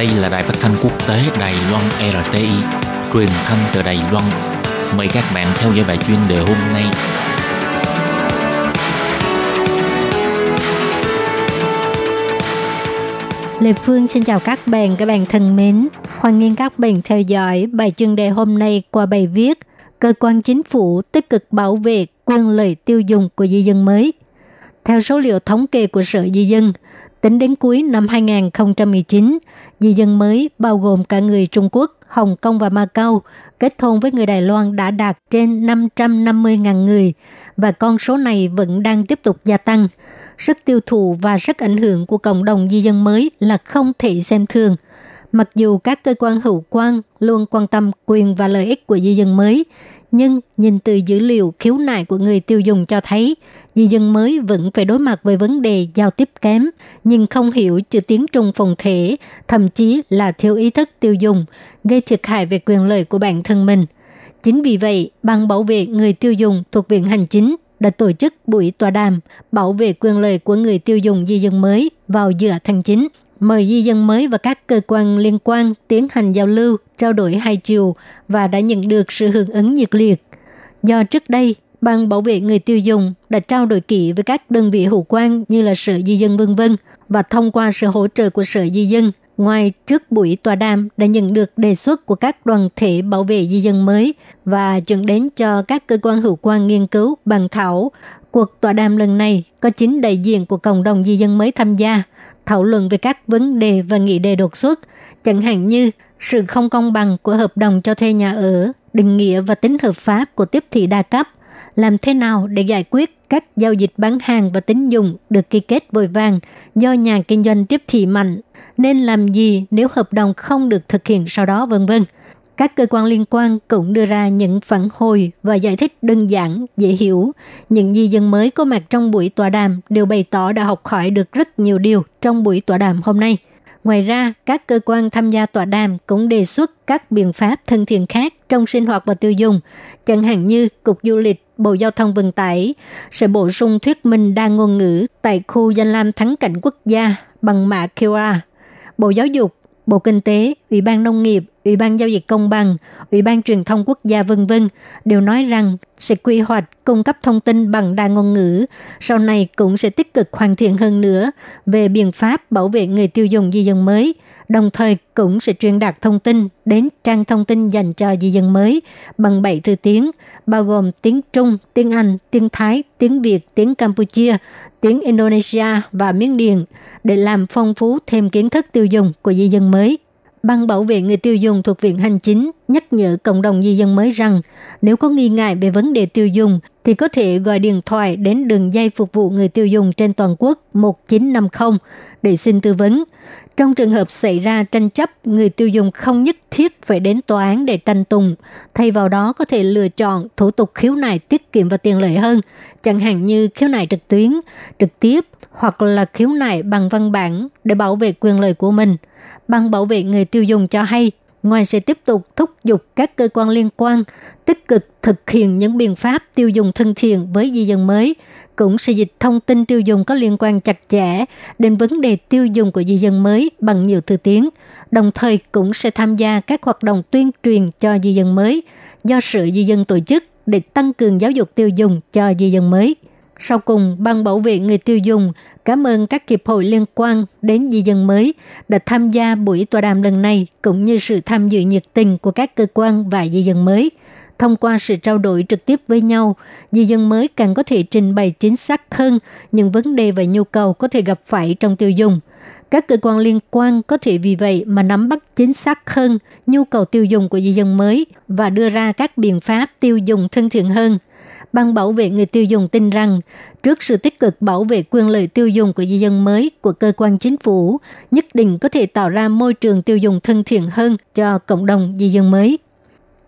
Đây là đài phát thanh quốc tế Đài Loan RTI, truyền thanh từ Đài Loan. Mời các bạn theo dõi bài chuyên đề hôm nay. Lê Phương xin chào các bạn, các bạn thân mến. Hoan nghênh các bạn theo dõi bài chuyên đề hôm nay qua bài viết Cơ quan chính phủ tích cực bảo vệ quyền lợi tiêu dùng của di dân mới. Theo số liệu thống kê của Sở Di dân, tính đến cuối năm 2019, di dân mới bao gồm cả người Trung Quốc, Hồng Kông và Macau kết hôn với người Đài Loan đã đạt trên 550.000 người và con số này vẫn đang tiếp tục gia tăng. Sức tiêu thụ và sức ảnh hưởng của cộng đồng di dân mới là không thể xem thường – Mặc dù các cơ quan hữu quan luôn quan tâm quyền và lợi ích của di dân mới, nhưng nhìn từ dữ liệu khiếu nại của người tiêu dùng cho thấy, di dân mới vẫn phải đối mặt với vấn đề giao tiếp kém, nhưng không hiểu chữ tiếng Trung phòng thể, thậm chí là thiếu ý thức tiêu dùng, gây thiệt hại về quyền lợi của bản thân mình. Chính vì vậy, Ban bảo vệ người tiêu dùng thuộc Viện Hành Chính đã tổ chức buổi tọa đàm bảo vệ quyền lợi của người tiêu dùng di dân mới vào giữa tháng 9 mời di dân mới và các cơ quan liên quan tiến hành giao lưu, trao đổi hai chiều và đã nhận được sự hưởng ứng nhiệt liệt. Do trước đây, Ban bảo vệ người tiêu dùng đã trao đổi kỹ với các đơn vị hữu quan như là Sở Di dân vân vân và thông qua sự hỗ trợ của Sở Di dân, ngoài trước buổi tòa đàm đã nhận được đề xuất của các đoàn thể bảo vệ di dân mới và chuyển đến cho các cơ quan hữu quan nghiên cứu bàn thảo. Cuộc tòa đàm lần này có chính đại diện của cộng đồng di dân mới tham gia, thảo luận về các vấn đề và nghị đề đột xuất, chẳng hạn như sự không công bằng của hợp đồng cho thuê nhà ở, định nghĩa và tính hợp pháp của tiếp thị đa cấp, làm thế nào để giải quyết các giao dịch bán hàng và tín dụng được ký kết vội vàng do nhà kinh doanh tiếp thị mạnh, nên làm gì nếu hợp đồng không được thực hiện sau đó vân vân. Các cơ quan liên quan cũng đưa ra những phản hồi và giải thích đơn giản, dễ hiểu. Những di dân mới có mặt trong buổi tọa đàm đều bày tỏ đã học hỏi được rất nhiều điều trong buổi tọa đàm hôm nay. Ngoài ra, các cơ quan tham gia tọa đàm cũng đề xuất các biện pháp thân thiện khác trong sinh hoạt và tiêu dùng, chẳng hạn như Cục Du lịch, Bộ Giao thông Vận tải sẽ bổ sung thuyết minh đa ngôn ngữ tại khu danh lam thắng cảnh quốc gia bằng mã QR. Bộ Giáo dục, Bộ Kinh tế, Ủy ban Nông nghiệp, Ủy ban Giao dịch Công bằng, Ủy ban Truyền thông Quốc gia vân vân đều nói rằng sẽ quy hoạch cung cấp thông tin bằng đa ngôn ngữ, sau này cũng sẽ tích cực hoàn thiện hơn nữa về biện pháp bảo vệ người tiêu dùng di dân mới, đồng thời cũng sẽ truyền đạt thông tin đến trang thông tin dành cho di dân mới bằng 7 thứ tiếng, bao gồm tiếng Trung, tiếng Anh, tiếng Thái, tiếng Việt, tiếng Campuchia, tiếng Indonesia và Miến Điền để làm phong phú thêm kiến thức tiêu dùng của di dân mới. Ban bảo vệ người tiêu dùng thuộc Viện Hành Chính nhắc nhở cộng đồng di dân mới rằng nếu có nghi ngại về vấn đề tiêu dùng thì có thể gọi điện thoại đến đường dây phục vụ người tiêu dùng trên toàn quốc 1950 để xin tư vấn. Trong trường hợp xảy ra tranh chấp, người tiêu dùng không nhất thiết phải đến tòa án để tranh tùng. Thay vào đó có thể lựa chọn thủ tục khiếu nại tiết kiệm và tiện lợi hơn, chẳng hạn như khiếu nại trực tuyến, trực tiếp hoặc là khiếu nại bằng văn bản để bảo vệ quyền lợi của mình. Ban bảo vệ người tiêu dùng cho hay, ngoài sẽ tiếp tục thúc giục các cơ quan liên quan tích cực thực hiện những biện pháp tiêu dùng thân thiện với di dân mới, cũng sẽ dịch thông tin tiêu dùng có liên quan chặt chẽ đến vấn đề tiêu dùng của di dân mới bằng nhiều thứ tiếng, đồng thời cũng sẽ tham gia các hoạt động tuyên truyền cho di dân mới do sự di dân tổ chức để tăng cường giáo dục tiêu dùng cho di dân mới. Sau cùng, Ban bảo vệ người tiêu dùng cảm ơn các hiệp hội liên quan đến di dân mới đã tham gia buổi tọa đàm lần này cũng như sự tham dự nhiệt tình của các cơ quan và di dân mới. Thông qua sự trao đổi trực tiếp với nhau, di dân mới càng có thể trình bày chính xác hơn những vấn đề và nhu cầu có thể gặp phải trong tiêu dùng. Các cơ quan liên quan có thể vì vậy mà nắm bắt chính xác hơn nhu cầu tiêu dùng của di dân mới và đưa ra các biện pháp tiêu dùng thân thiện hơn – Ban bảo vệ người tiêu dùng tin rằng, trước sự tích cực bảo vệ quyền lợi tiêu dùng của di dân mới của cơ quan chính phủ, nhất định có thể tạo ra môi trường tiêu dùng thân thiện hơn cho cộng đồng di dân mới.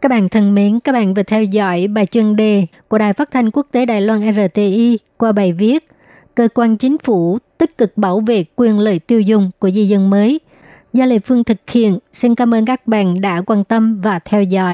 Các bạn thân mến, các bạn vừa theo dõi bài chuyên đề của Đài Phát thanh Quốc tế Đài Loan RTI qua bài viết Cơ quan chính phủ tích cực bảo vệ quyền lợi tiêu dùng của di dân mới. Do Lê Phương thực hiện, xin cảm ơn các bạn đã quan tâm và theo dõi.